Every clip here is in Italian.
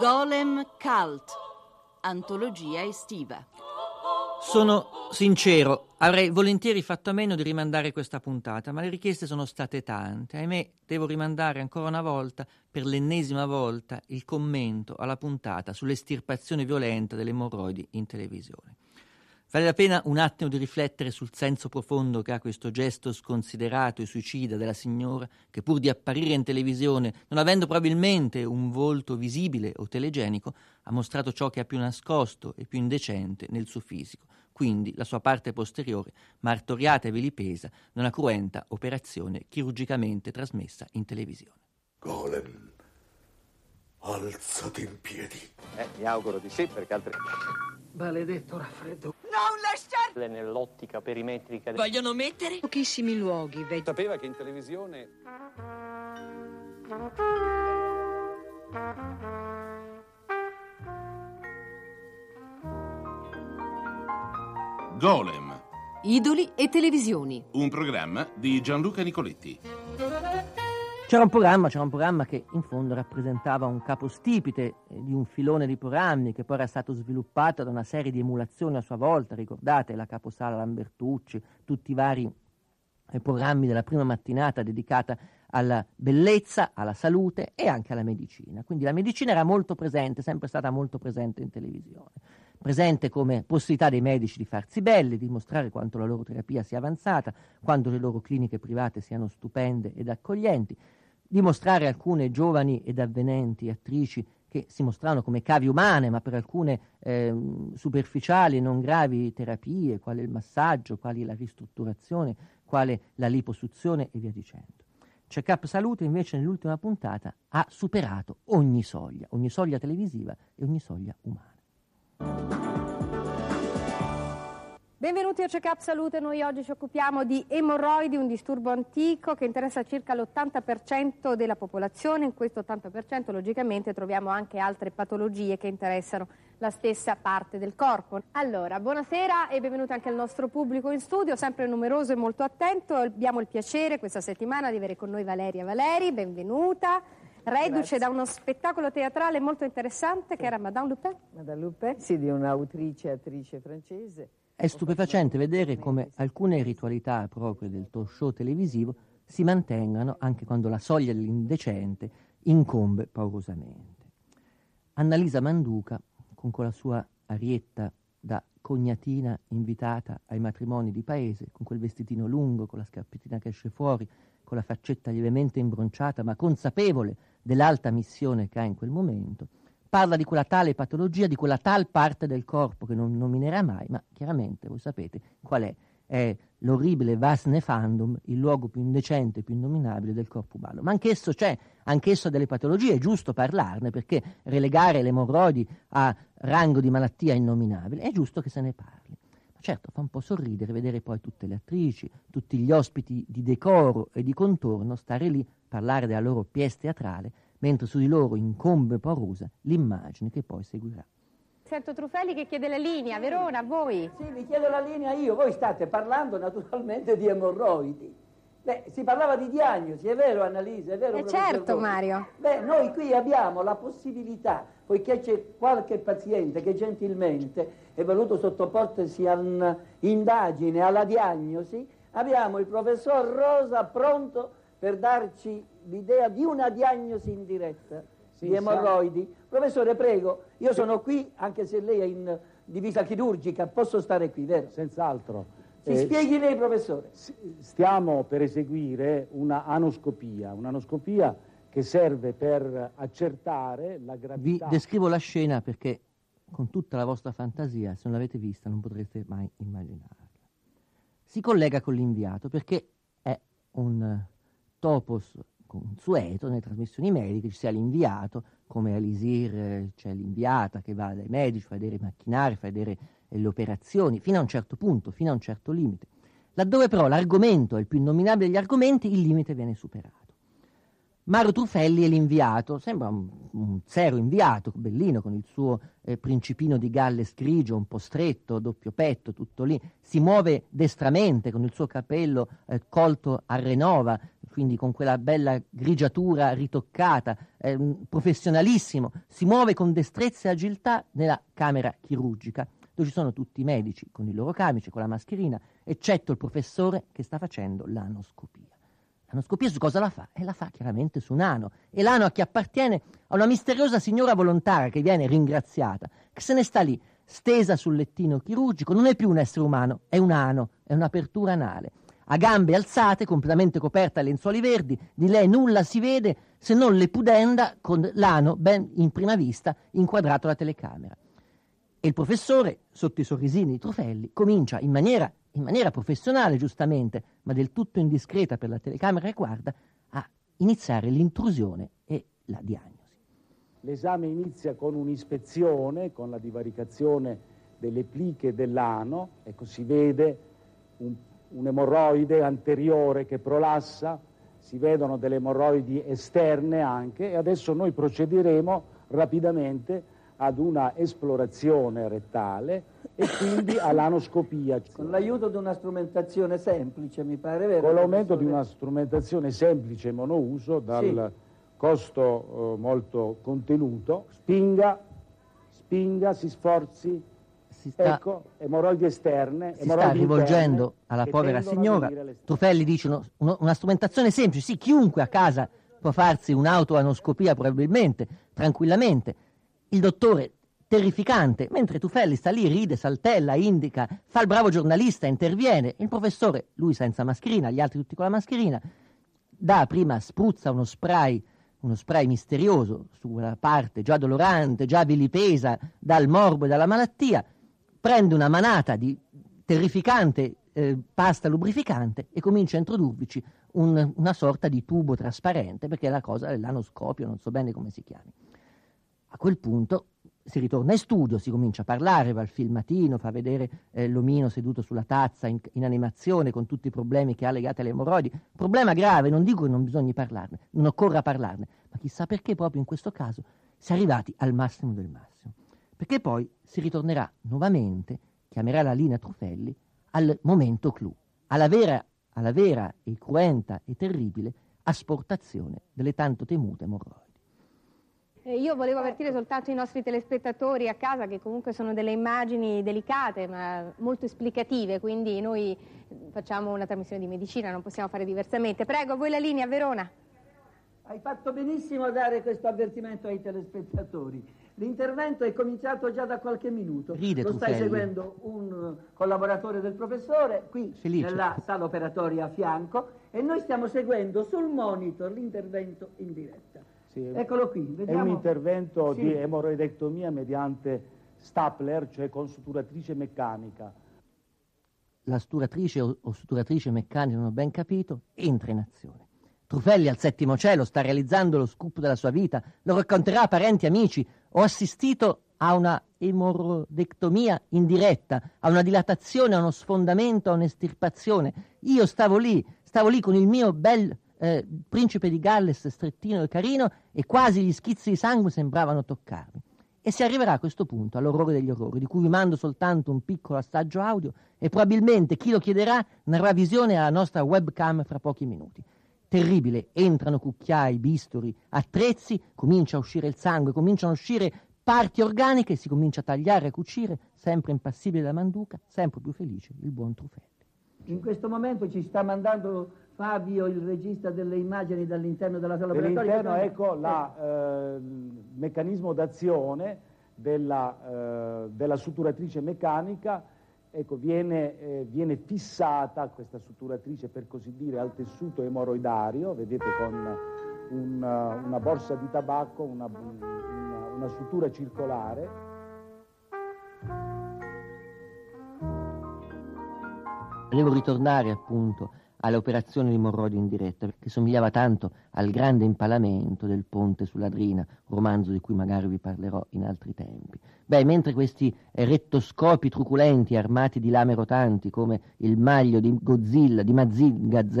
Golem Cult, antologia estiva. Sono sincero, avrei volentieri fatto a meno di rimandare questa puntata, ma le richieste sono state tante. Ahimè, devo rimandare ancora una volta, per l'ennesima volta, il commento alla puntata sull'estirpazione violenta delle emorroidi in televisione. Vale la pena un attimo di riflettere sul senso profondo che ha questo gesto sconsiderato e suicida della signora che pur di apparire in televisione, non avendo probabilmente un volto visibile o telegenico, ha mostrato ciò che ha più nascosto e più indecente nel suo fisico, quindi la sua parte posteriore, martoriata e vilipesa da una cruenta operazione chirurgicamente trasmessa in televisione. Golem, alzati in piedi. Eh, mi auguro di sì, perché altri... Maledetto raffreddo. Non lasciare! Nell'ottica perimetrica... Vogliono mettere Pochissimi luoghi, vedi. Sapeva che in televisione... Golem, Idoli e televisioni. un programma di Gianluca Nicoletti. C'era un programma, c'era un programma che in fondo rappresentava un capostipite eh, di un filone di programmi che poi era stato sviluppato da una serie di emulazioni a sua volta, ricordate la caposala Lambertucci, tutti i vari eh, programmi della prima mattinata dedicata alla bellezza, alla salute e anche alla medicina. Quindi la medicina era molto presente, sempre stata molto presente in televisione. Presente come possibilità dei medici di farsi belli, di mostrare quanto la loro terapia sia avanzata, quanto le loro cliniche private siano stupende ed accoglienti, dimostrare alcune giovani ed avvenenti attrici che si mostravano come cavi umane, ma per alcune ehm, superficiali e non gravi terapie, quale il massaggio, quali la ristrutturazione, quale la liposuzione e via dicendo. Check-up Salute invece nell'ultima puntata ha superato ogni soglia, ogni soglia televisiva e ogni soglia umana. Benvenuti a Check Up Salute, noi oggi ci occupiamo di emorroidi, un disturbo antico che interessa circa l'80% della popolazione, in questo 80% logicamente troviamo anche altre patologie che interessano la stessa parte del corpo. Allora, buonasera e benvenuti anche al nostro pubblico in studio, sempre numeroso e molto attento, abbiamo il piacere questa settimana di avere con noi Valeria Valeri, benvenuta. Reduce Grazie. da uno spettacolo teatrale molto interessante che era Madame Lupin. Madame Lupin, sì, di un'autrice e attrice francese. È stupefacente vedere come alcune ritualità proprie del talk show televisivo si mantengano anche quando la soglia dell'indecente incombe paurosamente. Annalisa Manduca, con quella sua arietta da cognatina invitata ai matrimoni di paese, con quel vestitino lungo, con la scarpettina che esce fuori, con la faccetta lievemente imbronciata, ma consapevole dell'alta missione che ha in quel momento, parla di quella tale patologia, di quella tal parte del corpo che non nominerà mai, ma chiaramente voi sapete qual è. È l'orribile vas nefandum, il luogo più indecente, più innominabile del corpo umano. Ma anch'esso c'è, anch'esso ha delle patologie, è giusto parlarne, perché relegare le emorroidi a rango di malattia innominabile, è giusto che se ne parli. Ma certo, fa un po' sorridere vedere poi tutte le attrici, tutti gli ospiti di decoro e di contorno stare lì, parlare della loro pièce teatrale, mentre su di loro incombe paurosa l'immagine che poi seguirà. Sento Trufelli che chiede la linea, Verona, a voi. Sì, vi chiedo la linea io. Voi state parlando naturalmente di emorroidi. Beh, si parlava di diagnosi, è vero Annalisa, è vero? Eh certo? Mario. Beh, noi qui abbiamo la possibilità, poiché c'è qualche paziente che gentilmente è voluto sottoporsi a un'indagine, alla diagnosi, abbiamo il professor Rosa pronto per darci l'idea di una diagnosi in diretta Sì, di emorroidi. Professore, prego, io sono qui, anche se lei è in divisa chirurgica, posso stare qui, vero? Senz'altro. Si Eh, spieghi lei, professore. Stiamo per eseguire una anoscopia, un'anoscopia che serve per accertare la Vi gravità. descrivo la scena perché con tutta la vostra fantasia, se non l'avete vista, non potrete mai immaginarla. Si collega con l'inviato perché è un topos consueto nelle trasmissioni mediche, ci sia l'inviato, come all'ISIR c'è l'inviata che va dai medici, fa vedere i macchinari, fa vedere eh, le operazioni, fino a un certo punto, fino a un certo limite. Laddove però l'argomento è il più innominabile degli argomenti, il limite viene superato. Mario Trufelli è l'inviato, sembra un, un zero inviato, bellino, con il suo eh, principino di Galles grigio, un po' stretto, doppio petto, tutto lì. Si muove destramente con il suo capello eh, colto a renova, quindi con quella bella grigiatura ritoccata, eh, professionalissimo, si muove con destrezza e agilità nella camera chirurgica, dove ci sono tutti i medici con il loro camice, con la mascherina, eccetto il professore che sta facendo l'anoscopia. L'anoscopia su cosa la fa? E la fa chiaramente su un ano. E l'ano a chi appartiene? A una misteriosa signora volontaria che viene ringraziata, che se ne sta lì, stesa sul lettino chirurgico, non è più un essere umano, è un ano, è un'apertura anale. A gambe alzate, completamente coperta a lenzuoli verdi, di lei nulla si vede se non le pudenda con l'ano ben in prima vista inquadrato alla telecamera. E il professore, sotto i sorrisini di Trofelli, comincia in maniera in maniera professionale giustamente, ma del tutto indiscreta per la telecamera che guarda, a iniziare l'intrusione e la diagnosi. L'esame inizia con un'ispezione, con la divaricazione delle pliche dell'ano, ecco si vede un, un emorroide anteriore che prolassa, si vedono delle emorroidi esterne anche e adesso noi procederemo rapidamente ad una esplorazione rettale e quindi all'anoscopia. Con l'aiuto di una strumentazione semplice, mi pare vero? Con l'aumento di una strumentazione semplice monouso dal sì. costo eh, molto contenuto, spinga, spinga, si sforzi, sta, ecco, emorroidi esterne. Si sta rivolgendo alla povera signora. Tufelli dice uno, uno, una strumentazione semplice, sì, chiunque a casa può farsi un'autoanoscopia probabilmente, tranquillamente. Il dottore terrificante, mentre Tufelli sta lì, ride, saltella, indica, fa il bravo giornalista, interviene, il professore, lui senza mascherina, gli altri tutti con la mascherina, dà prima, spruzza uno spray, uno spray misterioso sulla parte già dolorante, già vilipesa dal morbo e dalla malattia, prende una manata di terrificante eh, pasta lubrificante e comincia a introdurvici un, una sorta di tubo trasparente, perché è la cosa dell'anoscopio, non so bene come si chiami. A quel punto si ritorna in studio, si comincia a parlare, va al filmatino, fa vedere eh, l'omino seduto sulla tazza in, in, animazione con tutti i problemi che ha legati alle emorroidi. Problema grave, non dico che non bisogna parlarne, non occorra parlarne, ma chissà perché proprio in questo caso si è arrivati al massimo del massimo. Perché poi si ritornerà nuovamente, chiamerà la linea Trufelli, al momento clou, alla vera, alla vera e cruenta e terribile asportazione delle tanto temute emorroidi. Eh, io volevo avvertire soltanto i nostri telespettatori a casa che comunque sono delle immagini delicate ma molto esplicative, quindi noi facciamo una trasmissione di medicina, non possiamo fare diversamente. Prego, voi la linea, Verona. Hai fatto benissimo a dare questo avvertimento ai telespettatori. L'intervento è cominciato già da qualche minuto. Ride, Lo stai seguendo un collaboratore del professore qui Felice. nella sala operatoria a fianco e noi stiamo seguendo sul monitor l'intervento in diretta. Sì, Eccolo qui, vediamo. È un intervento sì. di emoroidectomia mediante stapler, cioè con suturatrice meccanica. La suturatrice o, suturatrice meccanica, non ho ben capito, entra in azione. Trufelli al settimo cielo sta realizzando lo scoop della sua vita, lo racconterà a parenti e amici. Ho assistito a una emorodectomia indiretta, a una dilatazione, a uno sfondamento, a un'estirpazione. Io stavo lì, stavo lì con il mio bel eh, principe di Galles strettino e carino e quasi gli schizzi di sangue sembravano toccarmi. E si arriverà a questo punto all'orrore degli orrori, di cui vi mando soltanto un piccolo assaggio audio e probabilmente chi lo chiederà narrà visione alla nostra webcam fra pochi minuti. Terribile, entrano cucchiai, bisturi, attrezzi, comincia a uscire il sangue, cominciano a uscire parti organiche, si comincia a tagliare e a cucire, sempre impassibile la manduca, sempre più felice il buon Trufelli. In questo momento ci sta mandando Fabio, il regista delle immagini dall'interno della sala operatoria. Dall'interno, ecco, la, eh, il meccanismo d'azione della, eh, della, suturatrice meccanica, ecco, viene, eh, viene, fissata questa suturatrice, per così dire, al tessuto emoroidario, vedete con una, una borsa di tabacco, una, una, una sutura circolare. Devo ritornare appunto alle operazioni di Morrodi in diretta, che somigliava tanto al grande impalamento del ponte sulla Drina, romanzo di cui magari vi parlerò in altri tempi. Beh, mentre questi rettoscopi truculenti armati di lame rotanti come il maglio di Godzilla, di Mazinga Z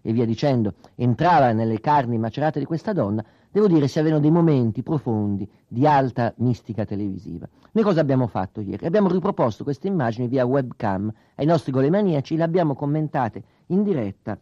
e via dicendo, entrava nelle carni macerate di questa donna, devo dire si avevano dei momenti profondi di alta mistica televisiva. Noi cosa abbiamo fatto ieri? Abbiamo riproposto queste immagini via webcam ai nostri golemaniaci, le abbiamo commentate in diretta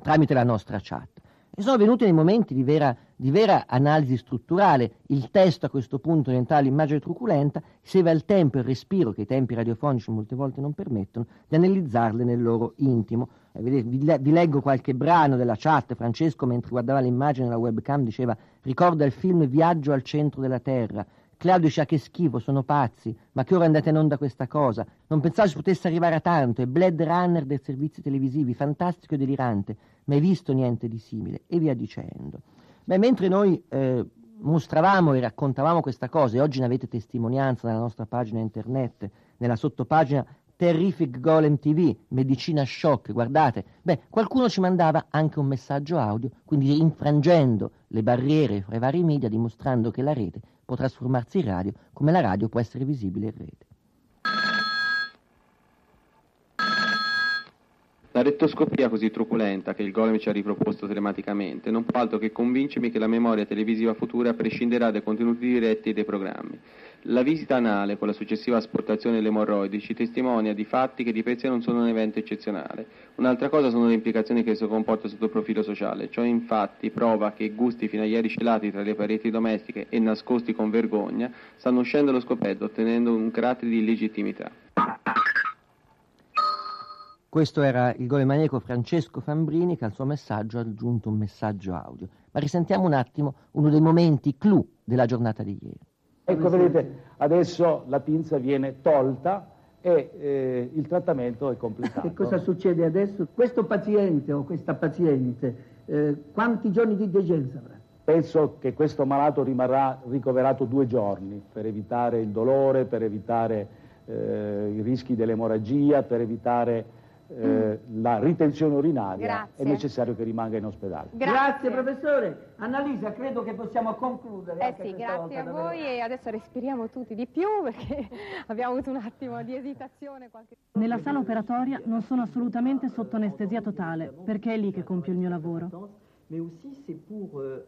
tramite la nostra chat. E sono venuti nei momenti di vera, di vera, analisi strutturale. Il testo a questo punto diventava l'immagine truculenta, si aveva il tempo e il respiro che i tempi radiofonici molte volte non permettono, di analizzarle nel loro intimo. Eh, vi, vi, leggo qualche brano della chat. Francesco, mentre guardava l'immagine della webcam, diceva ricorda il film Viaggio al centro della Terra. Claudio diceva che schifo, sono pazzi, ma che ora andate in onda questa cosa. Non pensavo si potesse arrivare a tanto, è Blade Runner dei servizi televisivi, fantastico e delirante mai visto niente di simile, e via dicendo. Beh, mentre noi eh, mostravamo e raccontavamo questa cosa, e oggi ne avete testimonianza nella nostra pagina internet, nella sottopagina Terrific Golem TV, Medicina Shock, guardate, beh, qualcuno ci mandava anche un messaggio audio, quindi infrangendo le barriere fra i vari media, dimostrando che la rete può trasformarsi in radio, come la radio può essere visibile in rete. La rettoscopia così truculenta che il golem ci ha riproposto telematicamente non può altro che convincermi che la memoria televisiva futura prescinderà dai contenuti diretti e dei programmi. La visita anale con la successiva asportazione delle emorroidi ci testimonia di fatti che di per sé non sono un evento eccezionale. Un'altra cosa sono le implicazioni che esso comporta sotto il profilo sociale. Ciò infatti prova che gusti fino a ieri celati tra le pareti domestiche e nascosti con vergogna stanno uscendo allo scopetto ottenendo un carattere di illegittimità. Questo era il golemaniaco Francesco Fambrini che al suo messaggio ha aggiunto un messaggio audio. Ma risentiamo un attimo uno dei momenti clou della giornata di ieri. Ecco, vedete, adesso la pinza viene tolta e eh, il trattamento è completato. Che cosa succede adesso? Questo paziente o questa paziente, eh, quanti giorni di degenza avrà? Penso che questo malato rimarrà ricoverato due giorni per evitare il dolore, per evitare eh, i rischi dell'emorragia, per evitare eh, la ritenzione urinaria Grazie. è necessario che rimanga in ospedale. Grazie, grazie professore. Annalisa, credo che possiamo concludere. Eh sì, grazie a voi e adesso respiriamo tutti di più perché abbiamo avuto un attimo di esitazione. Qualche... Nella sala operatoria non sono assolutamente sotto anestesia totale perché è lì che compio il mio lavoro. Euh,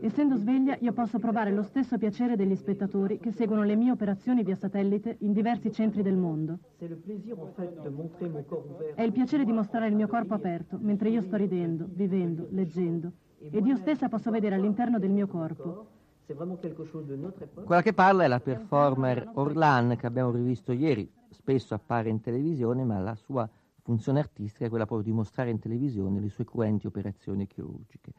Essendo sveglia, io posso provare lo stesso piacere degli spettatori che seguono le mie operazioni via satellite in diversi centri del mondo. È il piacere di mostrare il mio corpo aperto, mentre io sto ridendo, vivendo, leggendo. Ed io stessa posso vedere all'interno del mio corpo. Quella che parla è la performer Orlan che abbiamo rivisto ieri, spesso appare in televisione, ma la sua funzione artistica è quella proprio di mostrare in televisione le sue cruenti operazioni chirurgiche.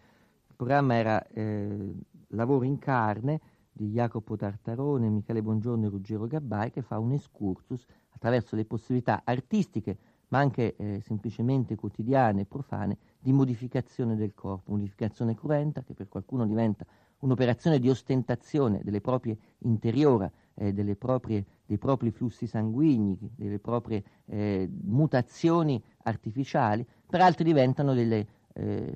Il programma era eh, Lavoro in carne di Jacopo Tartarone, Michele Bongiorno e Ruggero Gabbai che fa un excursus attraverso le possibilità artistiche ma anche eh, semplicemente quotidiane e profane di modificazione del corpo, modificazione cruenta che per qualcuno diventa un'operazione di ostentazione delle proprie interiora, eh, proprie, dei propri flussi sanguigni, delle proprie eh, mutazioni artificiali, per altri diventano delle eh,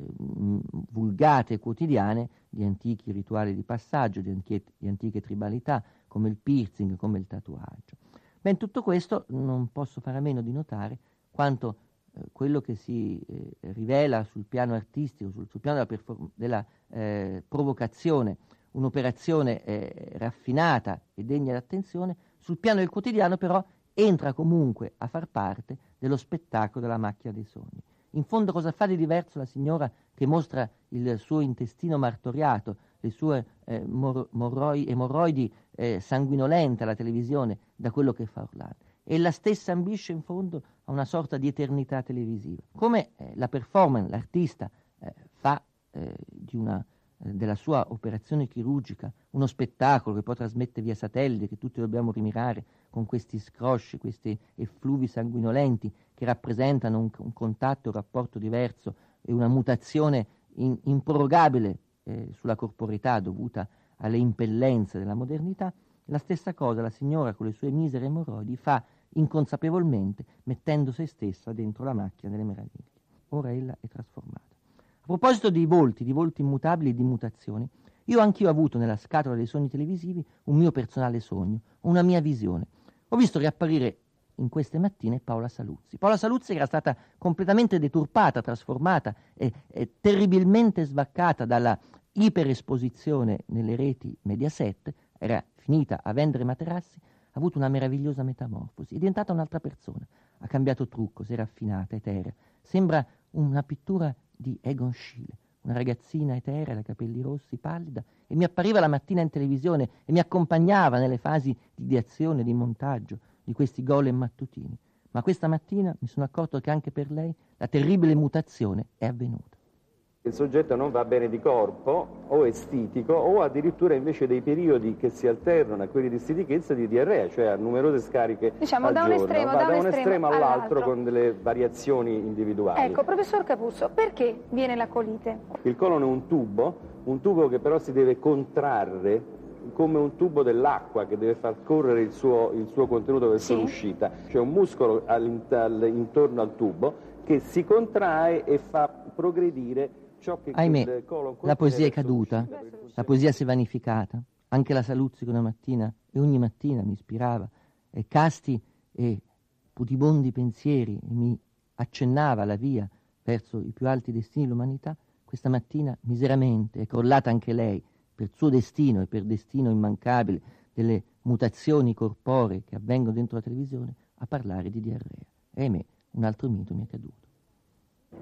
vulgate quotidiane di antichi rituali di passaggio, di, anche, di antiche tribalità, come il piercing, come il tatuaggio. In tutto questo non posso fare a meno di notare quanto eh, quello che si eh, rivela sul piano artistico, sul, sul piano della, perform- della eh, provocazione, un'operazione eh, raffinata e degna d'attenzione, sul piano del quotidiano però entra comunque a far parte dello spettacolo della macchia dei sogni. In fondo cosa fa di diverso la signora che mostra il suo intestino martoriato, le sue eh, mor- morroi- emorroidi eh, sanguinolente alla televisione da quello che fa Orlando? E la stessa ambisce in fondo a una sorta di eternità televisiva. Come eh, la performance, l'artista eh, fa eh, una, eh, della sua operazione chirurgica uno spettacolo che poi trasmette via satellite, che tutti dobbiamo rimirare con questi scrosci, questi effluvi sanguinolenti che rappresentano un, un contatto, un rapporto diverso e una mutazione in, improrogabile eh, sulla corporità dovuta alle impellenze della modernità, la stessa cosa la signora con le sue misere emorroidi fa inconsapevolmente mettendo se stessa dentro la macchina delle meraviglie. Ora ella è trasformata. A proposito di volti, di volti immutabili e di mutazioni, io anch'io ho avuto nella scatola dei sogni televisivi un mio personale sogno, una mia visione. Ho visto riapparire in queste mattine Paola Saluzzi. Paola Saluzzi era stata completamente deturpata, trasformata e, e terribilmente svaccata dalla iperesposizione nelle reti Mediaset, era finita a vendere materassi, ha avuto una meravigliosa metamorfosi, è diventata un'altra persona, ha cambiato trucco, si è raffinata, eterea, sembra una pittura di Egon Schiele, una ragazzina eterea, dai capelli rossi, pallida, e mi appariva la mattina in televisione e mi accompagnava nelle fasi di ideazione, di montaggio di questi golem mattutini. Ma questa mattina mi sono accorto che anche per lei la terribile mutazione è avvenuta. Il soggetto non va bene di corpo o è stitico o addirittura invece dei periodi che si alternano a quelli di stitichezza di diarrea, cioè a numerose scariche diciamo, al da un giorno. estremo, va da da un un estremo all'altro con delle variazioni individuali. Ecco, professor Capuzzo, perché viene la colite? Il colon è un tubo, un tubo che però si deve contrarre come un tubo dell'acqua che deve far correre il suo, il suo contenuto verso Sì. l'uscita. C'è un muscolo all'int- al- intorno al tubo che si contrae e fa progredire Ahimè, la poesia è caduta, la poesia si è vanificata. Anche la Saluzzi una mattina, e ogni mattina mi ispirava, e casti e putibondi pensieri, e mi accennava la via verso i più alti destini dell'umanità, questa mattina miseramente è crollata anche lei per suo destino e per destino immancabile delle mutazioni corporee che avvengono dentro la televisione a parlare di diarrea. E ahimè, un altro mito mi è caduto.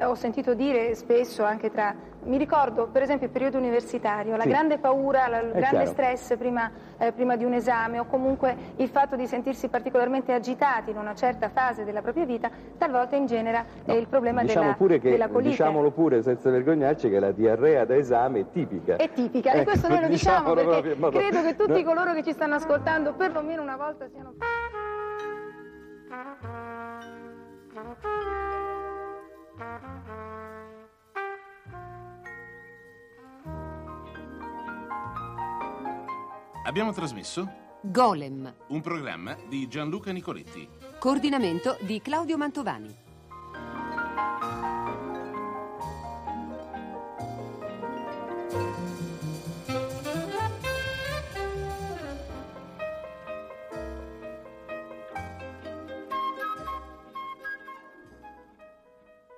Ho sentito dire spesso anche tra, mi ricordo per esempio il periodo universitario, la Sì. grande paura, il grande chiaro. stress prima, eh, prima di un esame o comunque il fatto di sentirsi particolarmente agitati in una certa fase della propria vita, talvolta ingenera eh, il problema Diciamo della, pure che, della colite. diciamolo pure senza vergognarci che la diarrea da esame è tipica. È tipica e Ecco, questo noi lo diciamo perché proprio, ma- credo che tutti no. coloro che ci stanno ascoltando perlomeno una volta siano... Abbiamo trasmesso Golem. un programma di Gianluca Nicoletti. Coordinamento di Claudio Mantovani.